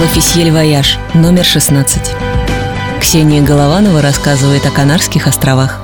L'Officiel Voyage, номер 16. Ксения Голованова рассказывает о Канарских островах.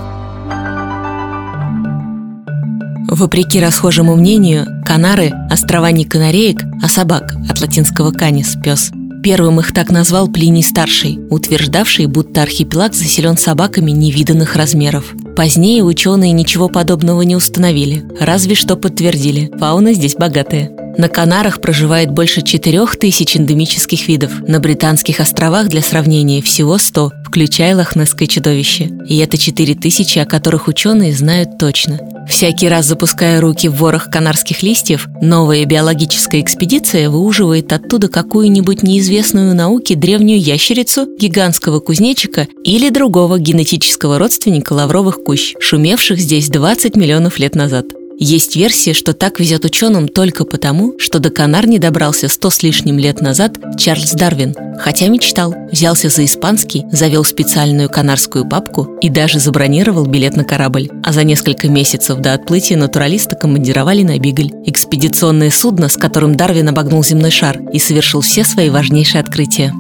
Вопреки расхожему мнению, Канары – острова не канареек, а собак, от латинского «canis» – пес. Первым их так назвал Плиний Старший, утверждавший, будто архипелаг заселен собаками невиданных размеров. Позднее ученые ничего подобного не установили, разве что подтвердили – фауна здесь богатая. На Канарах проживает больше 4000 эндемических видов. На Британских островах, для сравнения, всего 100, включая лохнесское чудовище. И это 4000, о которых ученые знают точно. Всякий раз запуская руки в ворох канарских листьев, новая биологическая экспедиция выуживает оттуда какую-нибудь неизвестную науке древнюю ящерицу, гигантского кузнечика или другого генетического родственника лавровых кущ, шумевших здесь 20 миллионов лет назад. Есть версия, что так везет ученым только потому, что до Канар не добрался сто с лишним лет назад Чарльз Дарвин. Хотя мечтал, взялся за испанский, завел специальную канарскую папку и даже забронировал билет на корабль. А за несколько месяцев до отплытия натуралиста командировали на Бигль. Экспедиционное судно, с которым Дарвин обогнул земной шар и совершил все свои важнейшие открытия.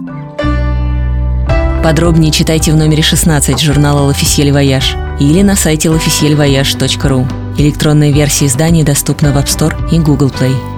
Подробнее читайте в номере 16 журнала «L'Officiel Voyage» или на сайте l'officielvoyage.ru. Электронная версия издания доступна в App Store и Google Play.